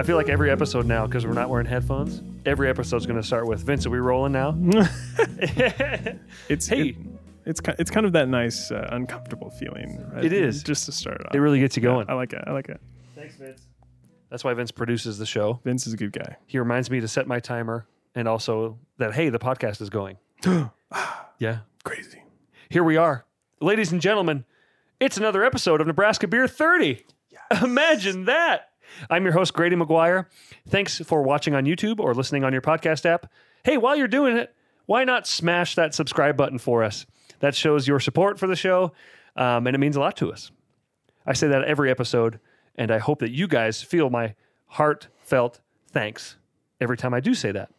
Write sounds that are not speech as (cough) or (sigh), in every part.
I feel like every episode now, because we're not wearing headphones, every episode's going to start with Vince. Are we rolling now? (laughs) (laughs) It's Hey. it- it's it's kind of that nice uh, uncomfortable feeling. right? It is. just to start off. it really gets you going. I like it. I like it. Thanks, Vince. That's why Vince produces the show. Vince is a good guy. He reminds me to set my timer and also that, hey, the podcast is going. (gasps) yeah. Crazy. Here we are. Ladies and gentlemen, it's another episode of Nebraska Beer 30. Imagine that. I'm your host, Grady McGuire. Thanks for watching on YouTube or listening on your podcast app. Hey, while you're doing it, why not smash that subscribe button for us? That shows your support for the show, um, and it means a lot to us. I say that every episode, and I hope that you guys feel my heartfelt thanks every time I do say that.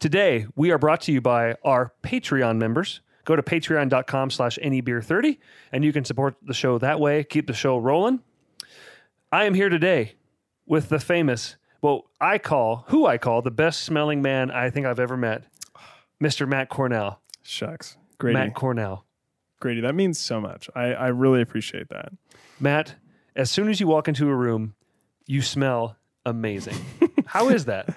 Today, we are brought to you by our Patreon members. Go to patreon.com slash anybeer30, and you can support the show that way, keep the show rolling. I am here today with the famous, well, I call, who I call the best smelling man I think I've ever met, Mr. Matt Cornell. Shucks. Grady. Matt Cornell. Grady. That means so much. I, I really appreciate that. Matt, as soon as you walk into a room, you smell amazing. (laughs) How is that?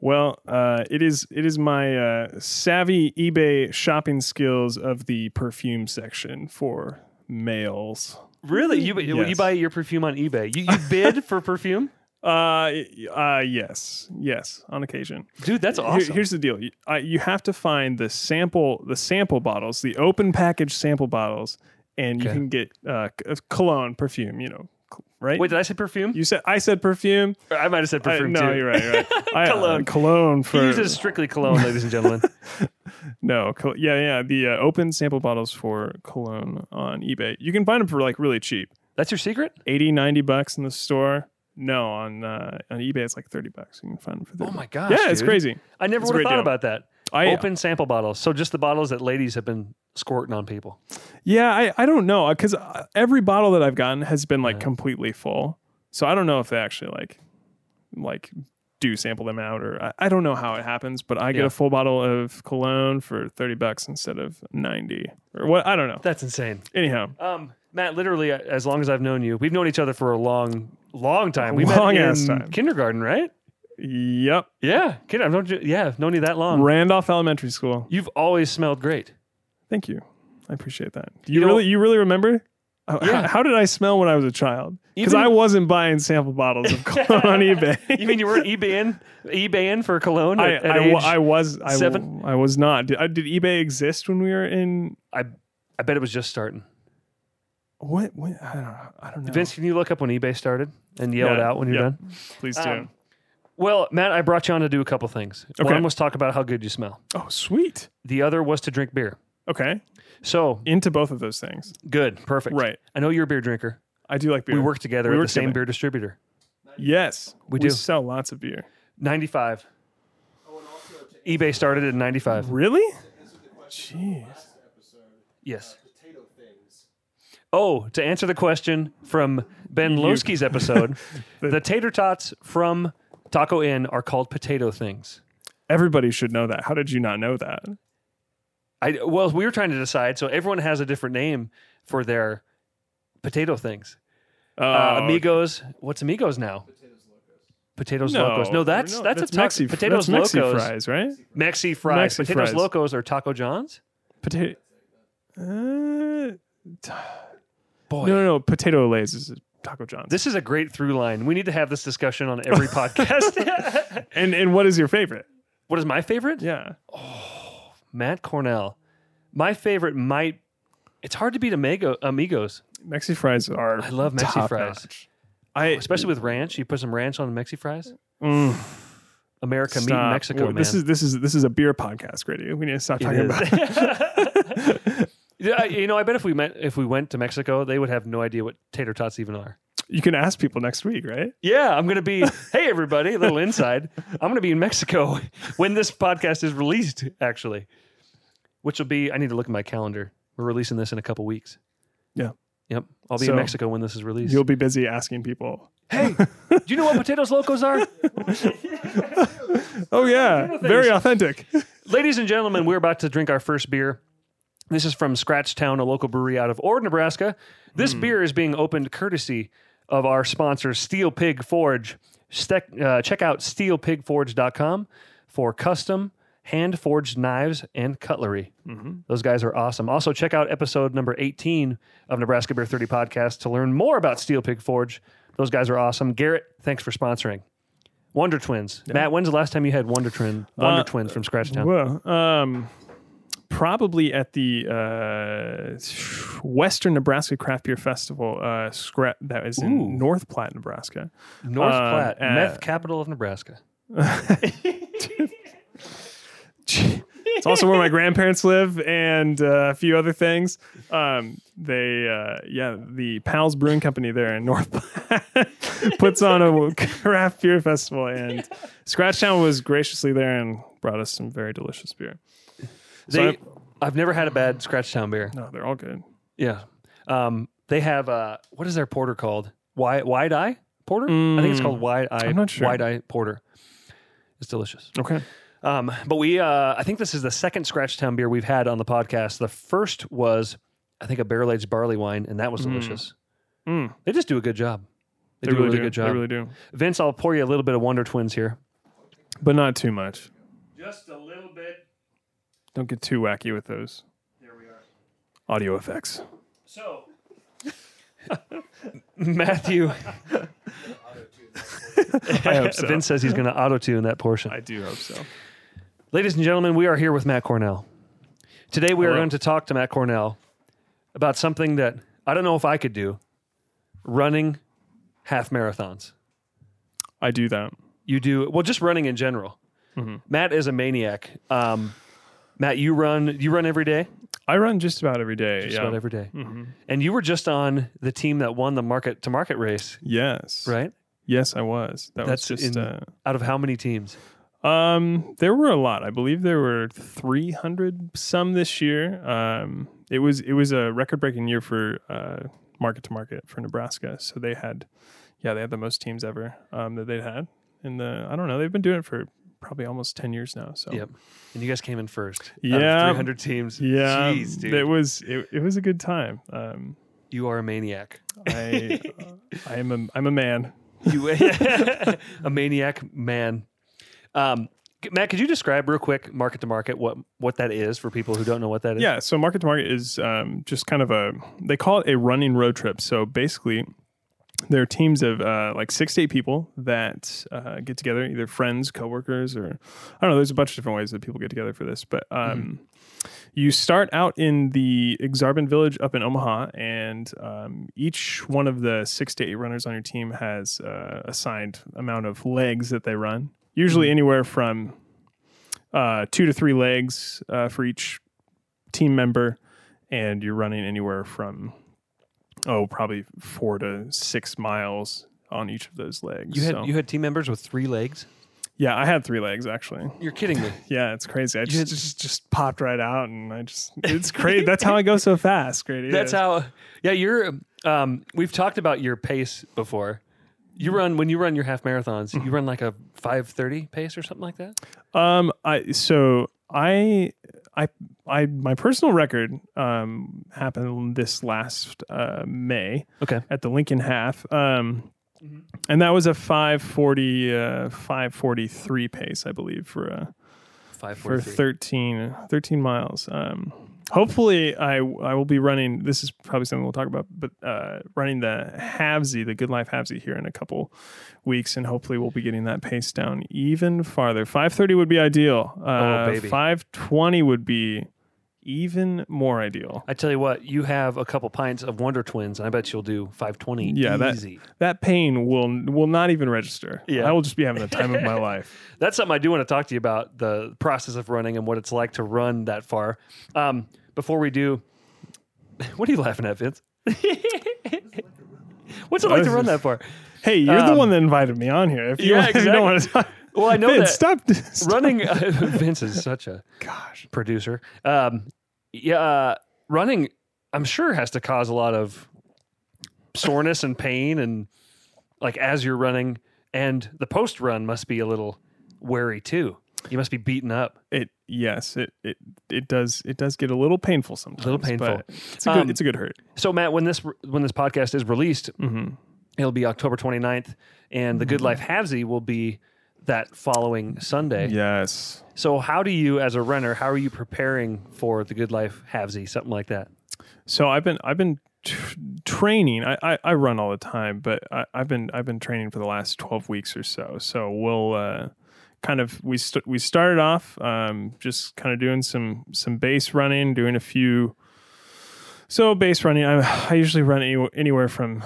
Well, uh, it is it is my uh, savvy eBay shopping skills of the perfume section for males. Really? You, you buy your perfume on eBay. You, you bid for perfume? (laughs) Uh, uh, yes, yes, on occasion. Dude, that's Here- awesome. here's the deal: you, uh, you have to find the sample, the sample bottles, the open package sample bottles, and you can get uh, cologne, perfume. You know, right? Wait, did I say perfume? you said I said perfume. I might have said I- perfume no, too. you're right. You're right. (laughs) I, uh, Cologne. cologne He for uses strictly cologne, ladies and gentlemen. (laughs) no, col- yeah, yeah. The uh, open sample bottles for cologne on eBay. You can find them for like really cheap, That's your secret? 80, 90 bucks in the store. No, on uh, on eBay it's like thirty bucks. You can find them for 30 Oh my gosh. Yeah, it's dude. crazy. I never would have thought deal. about that. I Open sample bottles. So just the bottles that ladies have been squirting on people. Yeah, I, I don't know because every bottle that I've gotten has been like Yeah. completely full. So I don't know if they actually like like do sample them out or I, I don't know how it happens. But I get Yeah. a full bottle of cologne for thirty bucks instead of ninety or what? I don't know. That's insane. Anyhow, Um, Matt, literally, uh, as long as I've known you, we've known each other for a long, long time. We Long met ass in time. kindergarten, right? Yep, Yeah, kid, I've known you. Yeah, I've known you that long. Randolph Elementary School. You've always smelled great. Thank you. I appreciate that. Do you, You know- really you really remember? Uh, Yeah. How, how did I smell when I was a child? Because Even- I wasn't buying sample bottles of (laughs) cologne on eBay. (laughs) You mean you weren't eBaying, eBaying for cologne I, at, at I, age? I was I, seven? I was not. Did, uh, did eBay exist when we were in I, I bet it was just starting. what? what I don't know. I don't know. Vince, can you look up when eBay started and yell it Yeah, out when you're yeah. done? please do. Um, Well, Matt, I brought you on to do a couple things. Okay. One was talk about how good you smell. oh, sweet. The other was to drink beer. Okay, So into both of those things. good, perfect. Right. I know you're a beer drinker. I do like beer. We work together We at work the same together. beer distributor. Yes, We do. We sell lots of beer. 95. eBay started in 95. Really? Jeez. Yes. Potato things. Oh, to answer the question from Ben Lowski's episode, (laughs) the tater tots from Taco Inn are called potato things. Everybody should know that. How did you not know that? I well, we were trying to decide. So everyone has a different name for their potato things. Oh, Uh, Amigos, what's Amigos now? Potatoes no, locos. No, that's no, that's, a taco, Mexi, potatoes that's Mexi locos. fries, right? Mexi fries. Mexi potatoes fries. locos are Taco John's. Potato. Uh, Boy, no, no, no. Potato Olés is Taco John's. this is a great through line. We need to have this discussion on every (laughs) podcast. (laughs) and and what is your favorite? what is my favorite? Yeah. Matt Cornell. My favorite might It's hard to beat Amigo, Amigos, Mexi fries are. I love Mexi fries. notch. I especially with ranch. You put some ranch on the Mexi fries. Mm, America stop. Mexico, Well. This is this is this is a beer podcast, Grady. We need to stop It talking is. about. (laughs) Yeah, you know, I bet if we met, if we went to Mexico, they would have no idea what tater tots even are. you can ask people next week, right? Yeah, I'm going to be. (laughs) hey, everybody, a little inside. I'm going to be in Mexico (laughs) when this podcast is released. Actually, which will be. I need to look at my calendar. We're releasing this in a couple weeks. Yeah. Yep. I'll be So, in Mexico when this is released. You'll be busy asking people. hey, (laughs) do you know what potatoes locos are? Oh yeah, very authentic. Ladies and gentlemen, we're about to drink our first beer. This is from Scratchtown, a local brewery out of Ord, Nebraska. This beer is being opened courtesy of our sponsor, Steel Pig Forge. Stek- uh, check out steelpigforge.com for custom hand forged knives and cutlery. Those guys are awesome. Also, check out episode number 18 of Nebraska Beer 30 podcast to learn more about Steel Pig Forge. Those guys are awesome. Garrett, thanks for sponsoring. Wonder Twins. Matt, when's the last time you had Wonder Twin Wonder Uh, Twins from Scratchtown? Well, um, probably at the uh, Western Nebraska Craft Beer Festival. Uh, scrap that is in Ooh. North Platte, Nebraska. North Um, Platte, uh, meth capital of Nebraska. (laughs) It's also where my grandparents live and uh, a few other things. Um, they, uh, yeah, the Pals Brewing Company there in North Platte (laughs) puts on a craft beer festival, and Scratchtown was graciously there and brought us some very delicious beer. They, I- I've never had a bad Scratchtown beer. No, they're all good. Yeah, um, they have uh, what is their porter called? Wide Wide Eye Porter? I think it's called Wide Eye. Mm. I'm not sure. Wide Eye Porter. It's delicious. Okay. Um, but we, uh, I think this is the second Scratchtown beer we've had on the podcast. The first was, I think, a barrel aged barley wine, and that was delicious. Mm. They just do a good job. They, They, do a really really do. good job. They really do. Vince, I'll pour you a little bit of Wonder Twins here. But not too much. Just a little bit. Don't get too wacky with those There we are. audio effects. So, (laughs) Matthew. (laughs) I hope (laughs) so. Vince says he's going to auto tune that portion. I do hope so. Ladies and gentlemen, we are here with Matt Cornell. Today we are Hello. going to talk to Matt Cornell about something that I don't know if I could do running half marathons. I do that. You do, well, just running in general. Mm-hmm. Matt is a maniac. Um, Matt, you run, you run every day? I run just about every day. Just yeah. about every day. Mm-hmm. And you were just on the team that won the market to market race, Yes. right? Yes, I was. That That's was just. in- Uh, Out of how many teams? um, there were a lot. I believe there were 300 some this year. Um, it was it was a record breaking year for uh, market to market for Nebraska. So they had, yeah, they had the most teams ever um, that they'd had. And the I don't know, they've been doing it for probably almost 10 years now. So Yep. And you guys came in first. Yeah. 300 teams. yeah, Jeez, dude. it was it, it was a good time. Um, you are a maniac. I uh, (laughs) I am a I'm a man. You (laughs) (laughs) a maniac man. Um, Matt, could you describe real quick market to market what what that is for people who don't know what that is? Yeah, so market to market is um, just kind of a they call it a running road trip. So basically, there are teams of uh, like six to eight people that uh, get together, either friends, coworkers, or I don't know. There's a bunch of different ways that people get together for this, but um, you start out in the Aksarben Village up in Omaha, and um, each one of the six to eight runners on your team has uh, assigned amount of legs that they run. Usually anywhere from uh, two to three legs uh, for each team member, and you're running anywhere from oh probably four to six miles on each of those legs. You had So- you had team members with three legs. yeah, I had three legs actually. You're kidding me. (laughs) Yeah, it's crazy. I just, had- just just popped right out, and I just (laughs) it's crazy. That's how I go so fast. Grady. That's how. Yeah, you're. Um, we've talked about your pace before. You run when you run your half marathons. You run like a five thirty pace or something like that. Um, I so I I I my personal record um happened this last uh May Okay. at the Lincoln Half. Um, and that was a 540 uh 543 pace, I believe, for uh Five for forty three. 13 13 miles. Um, hopefully I I will be running. This is probably something we'll talk about, but uh, running the Halfsy, the Good Life Halfsy here in a couple weeks, and hopefully we'll be getting that pace down even farther. 530 would be ideal. Uh, Oh, baby. 520 would be even more ideal. I tell you what, you have a couple pints of Wonder Twins, and I bet you'll do 520 Yeah, that easy. that pain will will not even register. Yeah. I will just be having the time of my (laughs) life. That's something I do want to talk to you about the process of running and what it's like to run that far. Um, before we do, (laughs) what are you laughing at, Vince? (laughs) What's it like to run that far? Hey, you're the Um, one that invited me on here. If you, yeah, want, if you don't want to talk, Well, I know Vince, that stop, (laughs) stop. running. (laughs) Vince is such a Gosh, producer. Um, yeah, uh, running. I'm sure has to cause a lot of soreness and pain, and like as you're running, and the post run must be a little wary too. You must be beaten up. it yes, it it it does it does get a little painful sometimes. A little painful. It's a good Um, it's a good hurt. So Matt, when this when this podcast is released, Mm-hmm. it'll be October 29th, and the Good Life Halfsy will be that following Sunday. Yes. So how do you, as a runner, how are you preparing for the Good Life Halfsy, something like that? So I've been I've been training. I, I I run all the time, but I, I've been I've been training for the last twelve weeks or so. So we'll uh, kind of we st- we started off um, just kind of doing some some base running, doing a few. So base running, I, I usually run any, anywhere from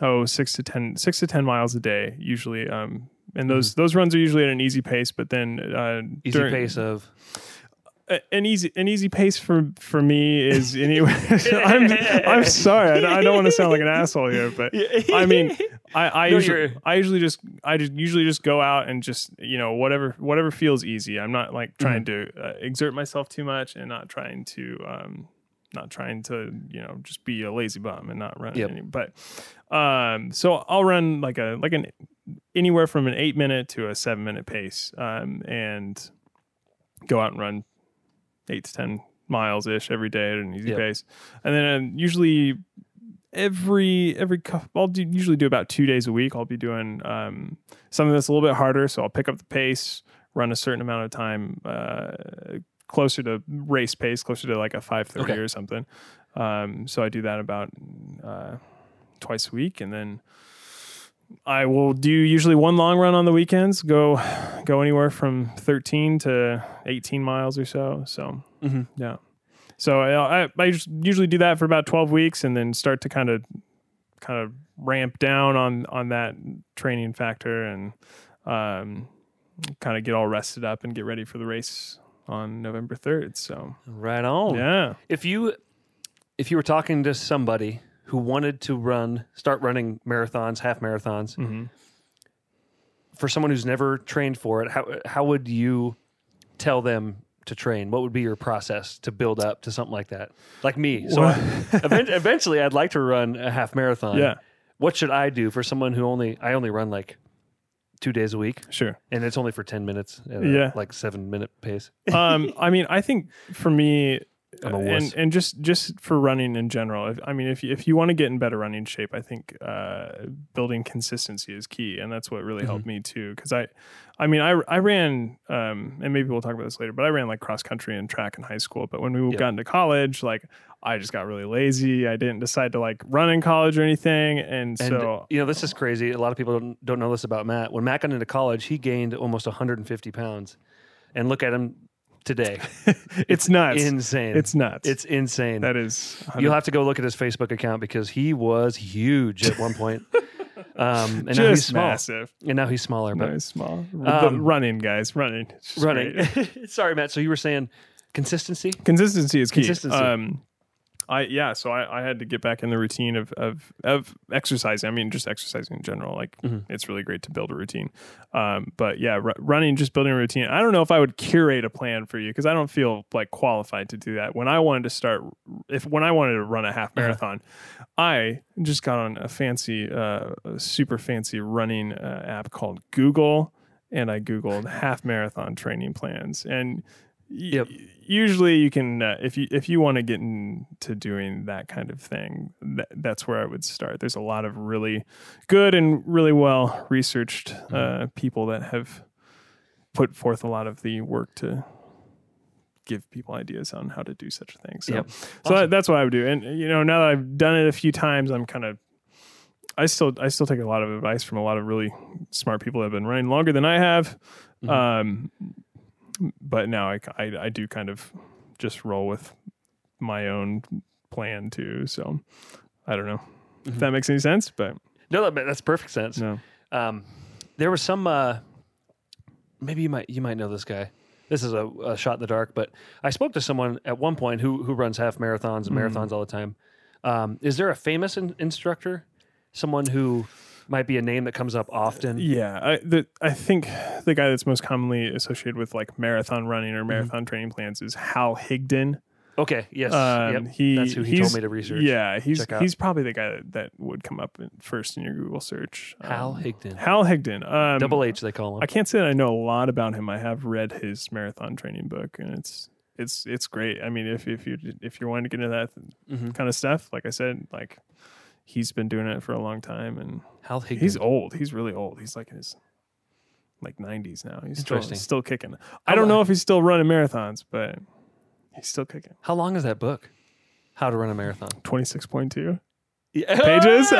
oh six to ten six to ten miles a day usually. Um, and those those runs are usually at an easy pace, but then uh, Easy during- pace of an easy an easy pace for for me is anyway. (laughs) I'm I'm sorry. I, don't- I don't want to sound like an asshole here, but (laughs) I mean, I I (laughs) No, usually I usually just I just usually just go out and just you know whatever whatever feels easy. I'm not like trying Mm-hmm. to uh, exert myself too much and not trying to um not trying to you know just be a lazy bum and not run Yep. any. But um so I'll run like a like an anywhere from an eight minute to a seven minute pace um and go out and run eight to ten miles ish every day at an easy Yep. pace, and then um, usually every every I'll do, usually do about two days a week. I'll be doing um, something that's a little bit harder, so I'll pick up the pace, run a certain amount of time uh, closer to race pace, closer to like a five thirty Okay. or something. Um, so I do that about uh, twice a week, and then. I will do usually one long run on the weekends. Go, go anywhere from thirteen to eighteen miles or so. So Mhm. yeah. So I, I, I usually do that for about twelve weeks, and then start to kind of, kind of ramp down on on that training factor, and um, kind of get all rested up and get ready for the race on November third. So right on. yeah, If you if you were talking to somebody who wanted to run, start running marathons, half marathons, Mhm. for someone who's never trained for it, how how would you tell them to train? What would be your process to build up to something like that? Like me. So (laughs) eventually I'd like to run a half marathon. yeah, What should I do for someone who only I only run like two days a week sure. and it's only for 10 minutes at a, Yeah. like 7 minute pace. (laughs) um, I mean, I think for me, I'm a and wuss. and just just for running in general. If, I mean, if you, if you want to get in better running shape, I think uh, building consistency is key, and that's what really helped me too. Because I, I mean, I I ran, um, and maybe we'll talk about this later, but I ran like cross country and track in high school. But when we got into college, like I just got really lazy. I didn't decide to like run in college or anything, and, And so you know, this is crazy. A lot of people don't, don't know this about Matt. When Matt got into college, he gained almost 150 pounds. And look at him today. (laughs) it's nuts. insane. It's nuts. It's insane. that is. You'll have to go look at his Facebook account because he was huge at one point. (laughs) um, and now he's just small. massive. And now he's smaller. But Very small. Um, running, guys, running. Running. (laughs) Sorry, Matt. So you were saying consistency? Consistency is key. Consistency. Um, I yeah, so I, I had to get back in the routine of of of exercising. I mean, just exercising in general. Like Mm-hmm. it's really great to build a routine. Um, but yeah, r- running, just building a routine. I don't know if I would curate a plan for you because I don't feel like qualified to do that. When I wanted to start, if when I wanted to run a half Uh-huh. marathon, I just got on a fancy, uh, a super fancy running uh, app called Google, and I googled half marathon training plans and. Yep. Usually, you can uh, if you if you want to get into doing that kind of thing, that, that's where I would start. There's a lot of really good and really well researched uh, people that have put forth a lot of the work to give people ideas on how to do such things. So, Yep. so that, that's what I would do. And you know, now that I've done it a few times, I'm kind of I still I still take a lot of advice from a lot of really smart people that have been running longer than I have. Mm-hmm. Um, but now I, I I do kind of just roll with my own plan too. So I don't know Mm-hmm. if that makes any sense, but No, that, that's perfect sense. no. Um, there was some. Uh, maybe you might you might know this guy. This is a, a shot in the dark, but I spoke to someone at one point who who runs half marathons and marathons all the time. Um, is there a famous in- instructor? Someone who might be a name that comes up often. Yeah, I the I think the guy that's most commonly associated with like marathon running Mm-hmm. or marathon training plans is Hal Higdon. Okay. Yes. Um, yep. he That's who he told me to research. Yeah, he's Check out. he's probably the guy that, that would come up in, first in your Google search. Hal Um, Higdon. Hal Higdon. Um, Double H, they call him. I can't say that I know a lot about him. I have read his marathon training book, and it's it's it's great. I mean, if if you if you're wanting to get into that Mhm. kind of stuff, like I said, like he's been doing it for a long time, and Hal Higdon. he's old. He's really old. He's like in his like 90s now. He's still, Interesting. still kicking. I don't know if he's still running marathons, but he's still kicking. How long is that book? How to run a marathon. 26.2 Yeah. pages. Hey!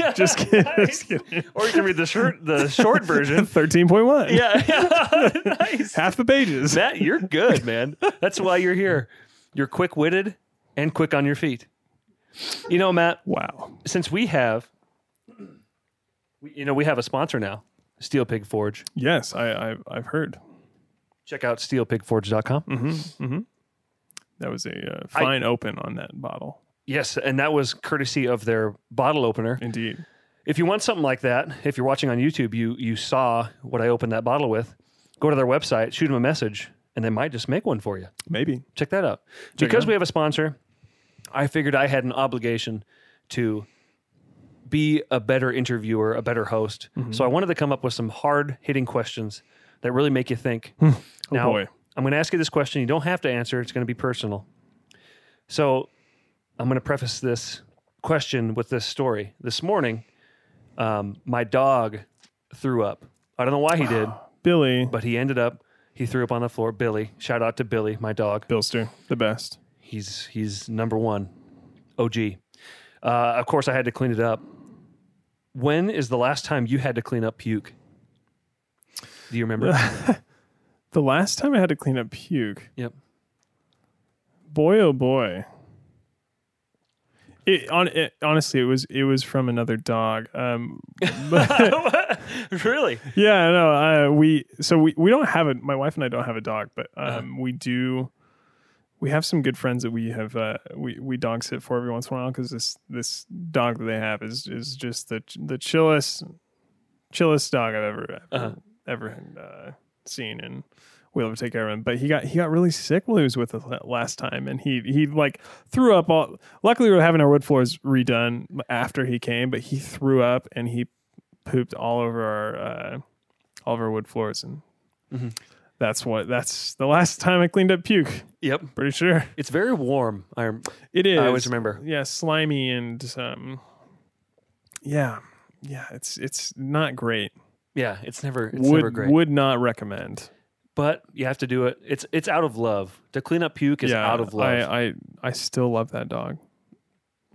Ah! (laughs) just kidding. (laughs) Just kidding. Or you can read the short the short version. (laughs) 13.1. yeah. nice. Half the pages. Matt, you're good, man. That's why you're here. You're quick witted and quick on your feet. You know, Matt, wow. since we have, you know, we have a sponsor now, Steel Pig Forge. Yes, I, I I've heard. Check out steelpigforge.com. Mm-hmm. That was a uh, fine open on that bottle. Yes, and that was courtesy of their bottle opener. Indeed. If you want something like that, if you're watching on YouTube, you you saw what I opened that bottle with. Go to their website, shoot them a message, and they might just make one for you. Maybe. Check that out. Check because we have a sponsor, I figured I had an obligation to be a better interviewer, a better host. Mm-hmm. So I wanted to come up with some hard hitting questions that really make you think. Oh now, boy. I'm going to ask you this question. You don't have to answer, it's going to be personal. So I'm going to preface this question with this story. This morning, um, my dog threw up. I don't know why he did, (sighs) Billy but he ended up, he threw up on the floor. Billy, shout out to Billy, my dog. Bilster, the best. He's he's number one, OG. Uh, of course, I had to clean it up. When is the last time you had to clean up puke? Do you remember? (laughs) The last time I had to clean up puke, yep. boy oh boy. It, on, it, honestly, it was it was from another dog. Um, but- (laughs) (laughs) really? yeah, no, uh, we so we, we don't have a My wife and I don't have a dog, but um, Uh-huh. we do. We have some good friends that we have uh, we we dog sit for every once in a while because this this dog that they have is is just the the chillest chillest dog I've ever ever, Uh-huh. ever uh, seen, and we love to take care of him. But he got he got really sick while he was with us last time, and he he like threw up all. Luckily, we were having our wood floors redone after he came, but he threw up and he pooped all over our uh, all of our wood floors, and Mhm. That's what that's the last time I cleaned up puke. Yep. Pretty sure It's very warm. I it is. I always remember. Yeah, slimy and um, yeah, yeah. It's it's not great. Yeah, it's never it's never would great. would not recommend. but you have to do it. It's it's out of love. To clean up puke is yeah, out of love. I, I, I still love that dog.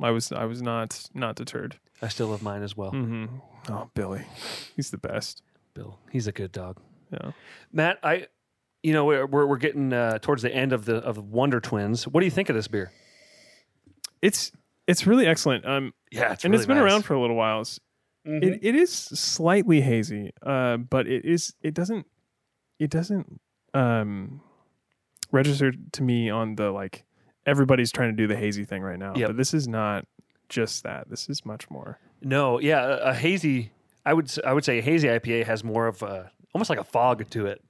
I was I was not not deterred. I still love mine as well. hmm Oh, Billy, he's the best. Bill, he's a good dog. Yeah. Matt, I, you know, we're we're, we're getting uh, towards the end of the of Wonder Twins. What do you think of this beer? It's it's really excellent. Um, Yeah, it's and really it's been nice. around for a little while. It's- It, it is slightly hazy, uh, but it is it doesn't it doesn't um, register to me on the like everybody's trying to do the hazy thing right now. Yep. But this is not just that. This is much more. No, yeah, a, a hazy. I would s- I would say a hazy IPA has more of a almost like a fog to it.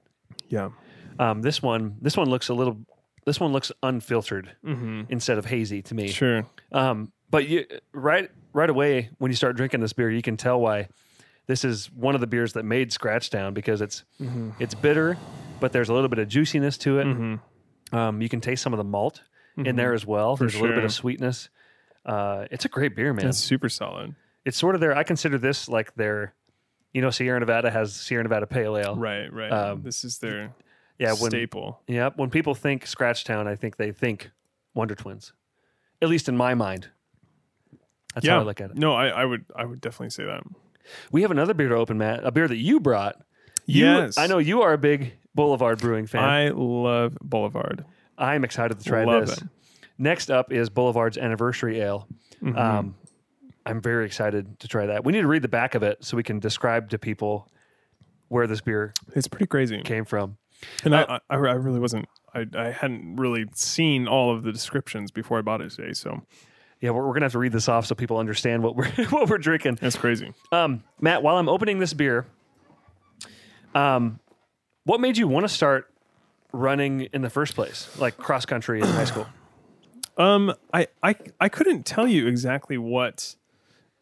Yeah. Um, this one this one looks a little. This one looks unfiltered Mm-hmm. instead of hazy to me. Sure. Um, but you right right away when you start drinking this beer, you can tell why this is one of the beers that made Scratchtown because it's Mm-hmm. it's bitter, but there's a little bit of juiciness to it. Mm-hmm. Um, you can taste some of the malt in there as well. For there's a little bit of sweetness. Uh, it's a great beer, man. That's super solid. it's sort of their. I consider this like their. You know, Sierra Nevada has Sierra Nevada Pale Ale. Right. Right. Um, this is their Yeah, when staple. yeah when people think Scratchtown, I think they think Wonder Twins. At least in my mind. That's yeah. how I look at it. No, I, I would I would definitely say that. We have another beer to open, Matt. A beer that you brought. You, Yes. I know you are a big Boulevard Brewing fan. I love Boulevard. I'm excited to try Love this. them. Next up is Boulevard's Anniversary Ale. Mm-hmm. Um, I'm very excited to try that. We need to read the back of it so we can describe to people where this beer It's pretty crazy. came from. And Uh, I, I, I really wasn't. I, I hadn't really seen all of the descriptions before I bought it today, so Yeah, we're, we're gonna have to read this off so people understand what we're (laughs) what we're drinking. that's crazy. Um, Matt, while I'm opening this beer, um, what made you want to start running in the first place, like cross country in high school? (clears throat) Um, I, I, I couldn't tell you exactly what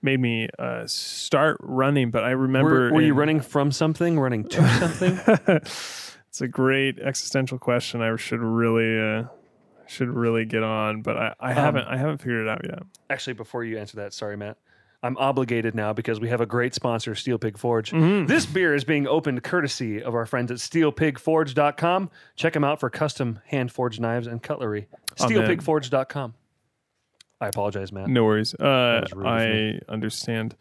made me uh, start running, but I remember. Were, were you running from something, running to something? (laughs) (laughs) It's a great existential question. I should really, uh, should really get on, but I, Um, haven't. I haven't figured it out yet. Actually, before you answer that, sorry, Matt. I'm obligated now because we have a great sponsor, Steel Pig Forge. Mm-hmm. This beer is being opened courtesy of our friends at steelpigforge.com. Check them out for custom hand forged knives and cutlery. Steelpigforge.com. I apologize, Matt. No worries. Uh, was rude of I understand.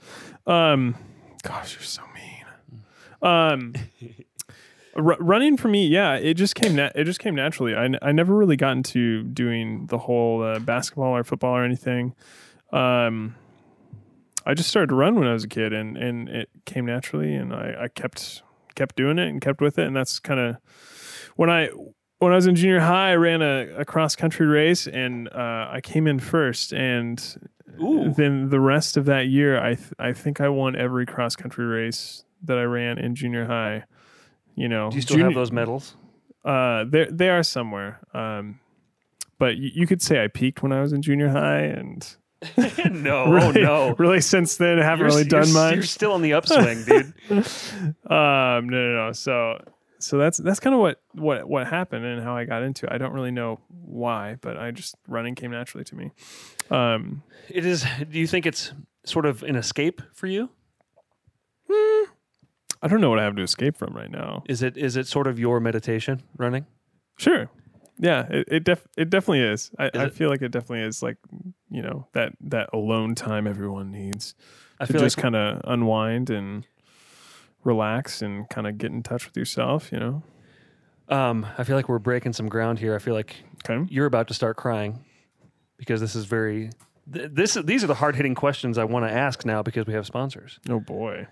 Um, gosh, you're so mean. Um, (laughs) r- running for me, yeah, it just came. Na- it just came naturally. I, n- I never really got into doing the whole uh, basketball or football or anything. Um, I just started to run when I was a kid, and and it came naturally, and I, I kept kept doing it and kept with it, and that's kind of when I when I was in junior high, I ran a, a cross country race and uh, I came in first. And then the rest of that year, I th- I think I won every cross country race that I ran in junior high. You know, Do you still have those medals? Uh, they they are somewhere. Um, but you, you could say I peaked when I was in junior high, and (laughs) no, (laughs) really, oh no. really since then I haven't You're, really you're- done much. You're still on the upswing, dude. (laughs) Um, no, no, no. So, so that's that's kind of what what what happened and how I got into it. I don't really know why, but I just running came naturally to me. Um, It is. Do you think it's sort of an escape for you? I don't know what I have to escape from right now. Is it is it sort of your meditation running? Sure, yeah, it it, def- it definitely is. I, I it? feel like it definitely is like you know that that alone time everyone needs I to feel just like kind of unwind and relax and kind of get in touch with yourself. You know, um, I feel like we're breaking some ground here. I feel like okay. you're about to start crying because this is very. th- This these are the hard hitting questions I want to ask now because we have sponsors. Oh boy.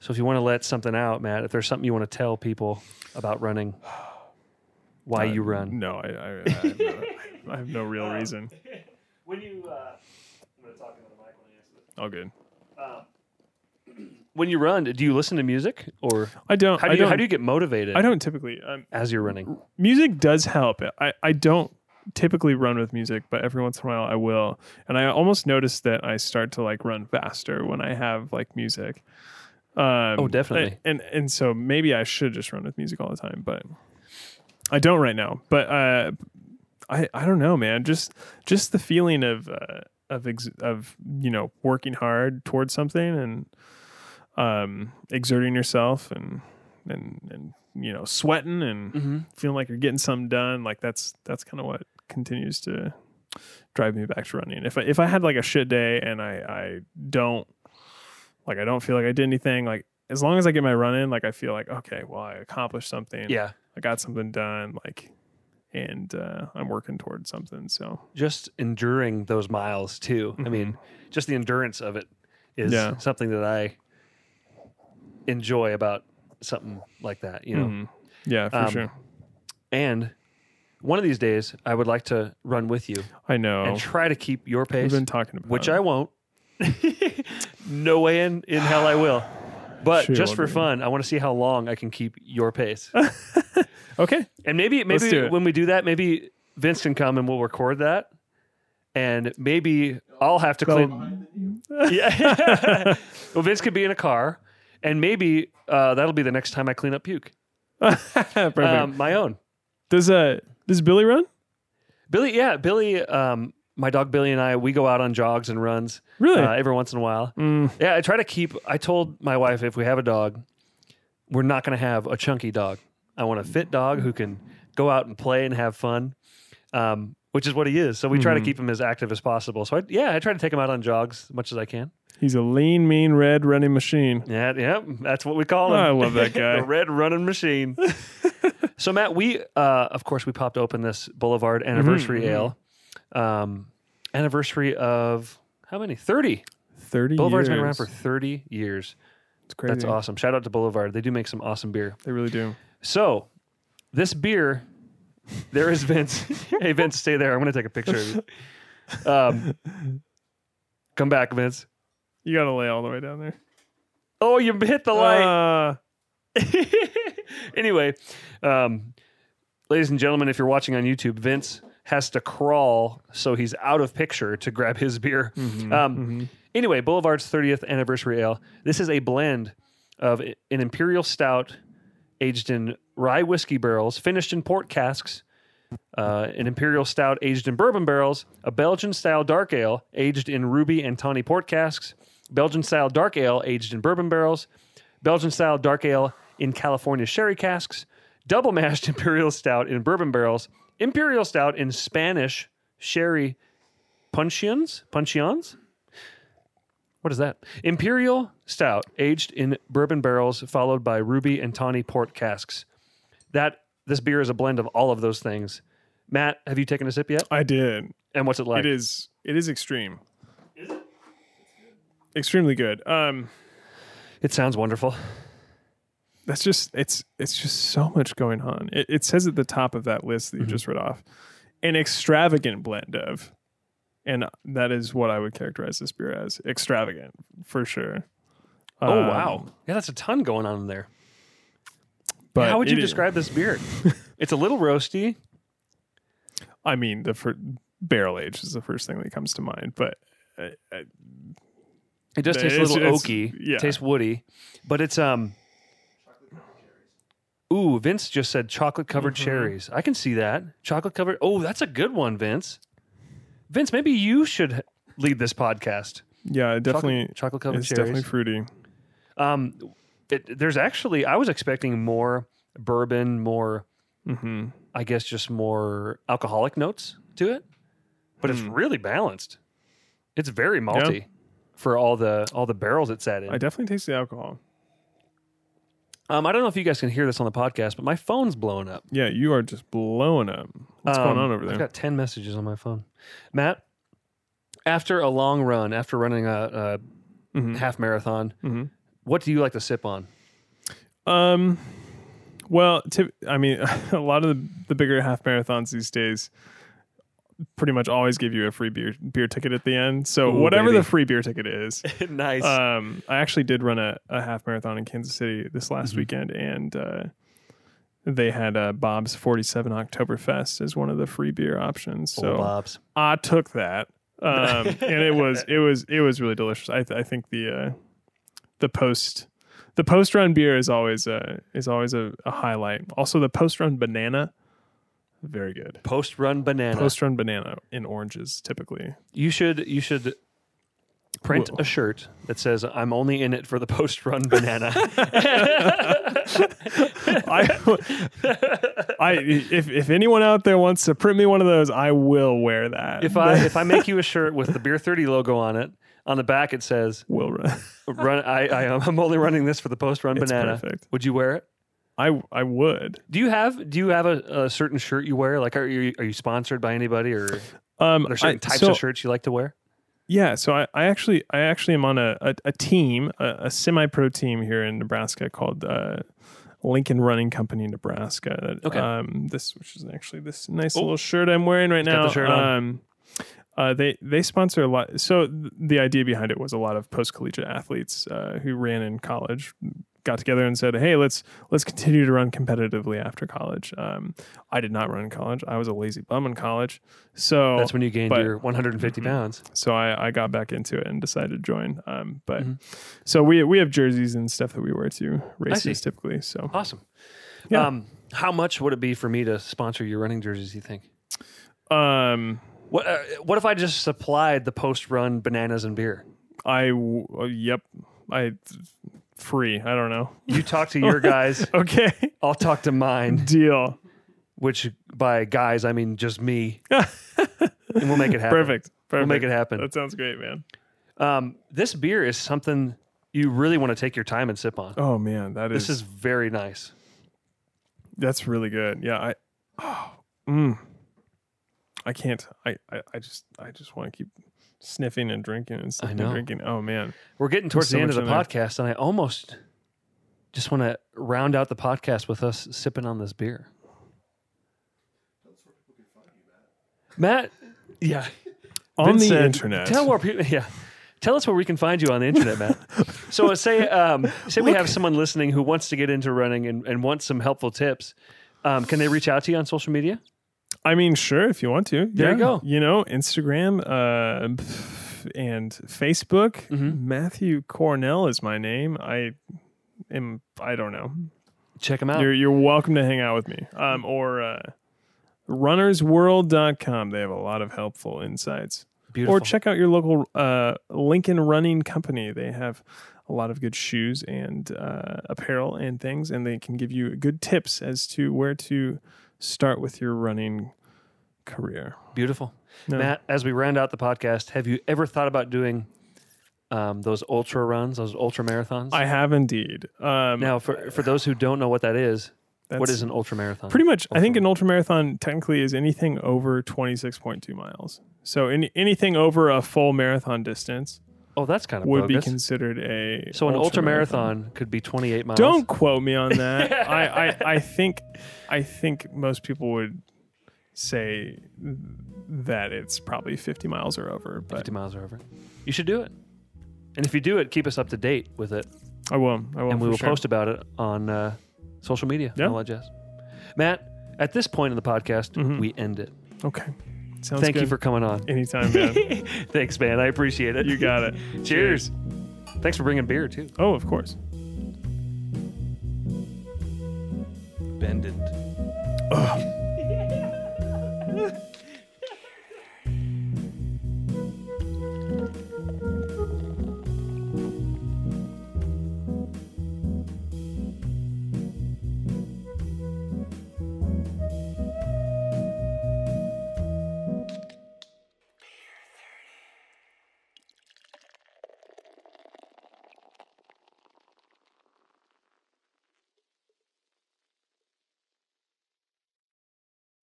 So if you want to let something out, Matt, if there's something you want to tell people about running, (sighs) why you run. No, I I, I, have, no, I have no real (laughs) reason. (laughs) When you, uh, I'm going to talk into the mic when you answer this. All good. When you run, do you listen to music or I don't. how do I you don't, how do you get motivated? I don't typically. Um, as you're running. music does help. I, I don't typically run with music, but every once in a while I will. And I almost notice that I start to like run faster when I have like music. Um, Oh, definitely. And and so maybe I should just run with music all the time, but I don't right now. But uh, I I don't know, man. Just just the feeling of uh, of ex- of you know working hard towards something and um, exerting yourself and and and you know sweating and Mm-hmm. feeling like you're getting something done. Like that's that's kind of what continues to drive me back to running. If I if I had like a shit day and I I don't like I don't feel like I did anything, like as long as I get my run in, like I feel like okay, well I accomplished something. Yeah. I got something done. Like and uh, I'm working towards something. So Just enduring those miles too. I mean, just the endurance of it is Yeah. something that I enjoy about something like that, you know. mhm. yeah, for Um, sure. And one of these days, I would like to run with you I know. and try to keep your We've pace, been talking about which it. I won't. (laughs) no way in, in hell I will. But Sure just will for do. fun, I want to see how long I can keep your pace. (laughs) okay. And maybe Let's maybe do it. when we do that, maybe Vince can come and we'll record that. And maybe I'll have to clean. (laughs) Yeah. (laughs) well, Vince could be in a car, and maybe uh, that'll be the next time I clean up puke. Perfect. Um, my own. does uh does Billy run? Billy, yeah, Billy. Um, my dog Billy and I, we go out on jogs and runs Really? uh, every once in a while. Mm. Yeah, I try to keep. I told my wife if we have a dog, we're not going to have a chunky dog. I want a fit dog who can go out and play and have fun, um, which is what he is. So we try to keep him as active as possible. So I, yeah, I try to take him out on jogs as much as I can. He's a lean, mean, red running machine. Yeah, yeah, that's what we call him. I love that guy. (laughs) the red running machine. (laughs) so Matt, we uh, of course we popped open this Boulevard anniversary ale, um, anniversary of how many? Thirty. Thirty. Boulevard's years. been around for thirty years. It's crazy. That's awesome. Shout out to Boulevard. They do make some awesome beer. They really do. So, this beer, there is Vince. (laughs) hey, Vince, stay there. I'm going to take a picture of you. Um, come back, Vince. You got to lay all the way down there. Oh, you hit the light. Uh, (laughs) anyway, um, ladies and gentlemen, if you're watching on YouTube, Vince has to crawl so he's out of picture to grab his beer. um, Anyway, Boulevard's 30th anniversary ale. This is a blend of an imperial stout aged in rye whiskey barrels, finished in port casks. Uh, an imperial stout aged in bourbon barrels, a Belgian style dark ale aged in ruby and tawny port casks, Belgian style dark ale aged in bourbon barrels, Belgian style dark ale in California sherry casks, double mashed (laughs) imperial stout in bourbon barrels, imperial stout in Spanish sherry puncheons, puncheons. What is that? Imperial stout aged in bourbon barrels, followed by ruby and tawny port casks. That this beer is a blend of all of those things. Matt, have you taken a sip yet? I did. And what's it like? It is. It is extreme. Is it? Extremely good. Um, It sounds wonderful. That's just it's it's just so much going on. It, it says at the top of that list that you just read off, an extravagant blend of, and that is what I would characterize this beer as extravagant for sure. Oh Um, wow, yeah, that's a ton going on in there. But How would you it is- describe this beer? (laughs) it's a little roasty. I mean, the fir- barrel age is the first thing that comes to mind, but uh, uh, It does taste a little oaky. yeah. It tastes woody, but it's um. Ooh, Vince just said chocolate covered Mm-hmm. cherries. I can see that chocolate covered. Oh, that's a good one, Vince. Vince, maybe you should lead this podcast. yeah, definitely chocolate covered cherries. definitely fruity. Um, it, there's actually I was expecting more bourbon, more mm-hmm. I guess just more alcoholic notes to it, but it's really balanced. It's very malty for all the all the barrels it sat in. I definitely taste the alcohol. Um, I don't know if you guys can hear this on the podcast, but my phone's blowing up. Yeah, you are just blowing up. What's going Um, on over there? I've got ten messages on my phone. Matt, after a long run, after running a, a Mhm. half marathon, Mhm. what do you like to sip on? Um, well, tip, I mean, (laughs) a lot of the, the bigger half marathons these days pretty much always give you a free beer beer ticket at the end. So Ooh, whatever baby. the free beer ticket is. (laughs) nice. um, I actually did run a, a half marathon in Kansas City this last Mm-hmm. weekend, and uh, they had uh, Bob's 47 Oktoberfest as one of the free beer options. Old So Bob's. I took that, um, (laughs) and it was it was it was really delicious. I, th- I think the uh, the post the post run beer is always a is always a, a highlight. Also, the post run banana, very good. Post run banana. Post run banana in oranges typically. You should you should print Whoa. a shirt that says "I'm only in it for the post run banana." (laughs) I, (laughs) I if if anyone out there wants to print me one of those, I will wear that. if I if I make (laughs) you a shirt with the Beer Thirty logo on it, on the back it says will run. "Run." I, I am I'm only running this for the post run banana. perfect. Would you wear it? I I would. Do you have Do you have a, a certain shirt you wear? Like, are you are you sponsored by anybody, or are Um, there certain I- types so- of shirts you like to wear? Yeah, so I, I actually I actually am on a, a, a team, a, a semi pro team here in Nebraska called uh, Lincoln Running Company Nebraska. Okay. Um, this which is actually this nice little shirt I'm wearing right now. the shirt on. Um, uh, they they sponsor a lot. So th- the idea behind it was a lot of post collegiate athletes uh, who ran in college got together and said, "Hey, let's let's continue to run competitively after college." Um, I did not run in college. I was a lazy bum in college. So That's when you gained but- your 150 pounds. so I, I got back into it and decided to join. Um, but Mm-hmm. so we we have jerseys and stuff that we wear to races typically. So Awesome. Yeah. Um, how much would it be for me to sponsor your running jerseys? You think? um, What uh, What if I just supplied the post run bananas and beer? I w- uh, yep I free. I don't know. You talk to (laughs) your guys. Okay, I'll talk to mine. deal. Which by guys I mean just me, (laughs) and we'll make it happen. Perfect. Perfect. We'll make it happen. That sounds great, man. Um, this beer is something you really want to take your time and sip on. Oh man, that is, This is very nice. That's really good. Yeah, I oh, (sighs) mm, I can't. I, I I just I just want to keep sniffing and drinking and sniffing and drinking. Oh man. We're getting towards the end of the in there. podcast, and I almost just want to round out the podcast with us sipping on this beer. Matt, yeah, On Vince the said, internet. Tell where people, yeah, tell us where we can find you on the internet, Matt. (laughs) so uh, say, um, say we have someone listening who wants to get into running and, and wants some helpful tips. Um, can they reach out to you on social media? I mean, sure, if you want to. There you go. You know, Instagram uh, and Facebook. Mm-hmm. Matthew Cornell is my name. I am. I don't know. Check them out. You're you're welcome to hang out with me. Um, or uh, runnersworld.com. They have a lot of helpful insights. Beautiful. Or check out your local uh, Lincoln Running Company. They have a lot of good shoes and uh, apparel and things, and they can give you good tips as to where to start with your running career. Beautiful. No. Matt, as we round out the podcast, have you ever thought about doing um, those ultra runs, those ultra marathons? I have indeed. Um, now, for for those who don't know what that is, what is an ultra marathon? Pretty much, I think an ultra marathon technically is anything over 26.2 miles. So any, anything over a full marathon distance Oh, that's kind of would bogus. be considered a so an ultra marathon could be 28 miles. Don't quote me on that. (laughs) I, I, I think I think most people would say that it's probably 50 miles or over, but 50 miles or over. You should do it. And if you do it, keep us up to date with it, I will. I will. and we will sure. post about it on uh, social media. Yeah. and all that jazz. Matt, at this point in the podcast, we end it. Okay. Sounds Thank you for coming on. anytime, man. (laughs) Thanks, man. I appreciate it. you got it. Cheers. Thanks for bringing beer too. Oh, of course. Bended.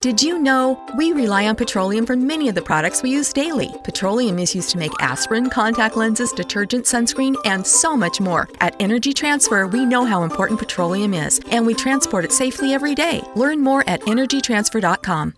Did you know we rely on petroleum for many of the products we use daily? Petroleum is used to make aspirin, contact lenses, detergent, sunscreen, and so much more. At Energy Transfer, we know how important petroleum is, and we transport it safely every day. Learn more at energytransfer.com.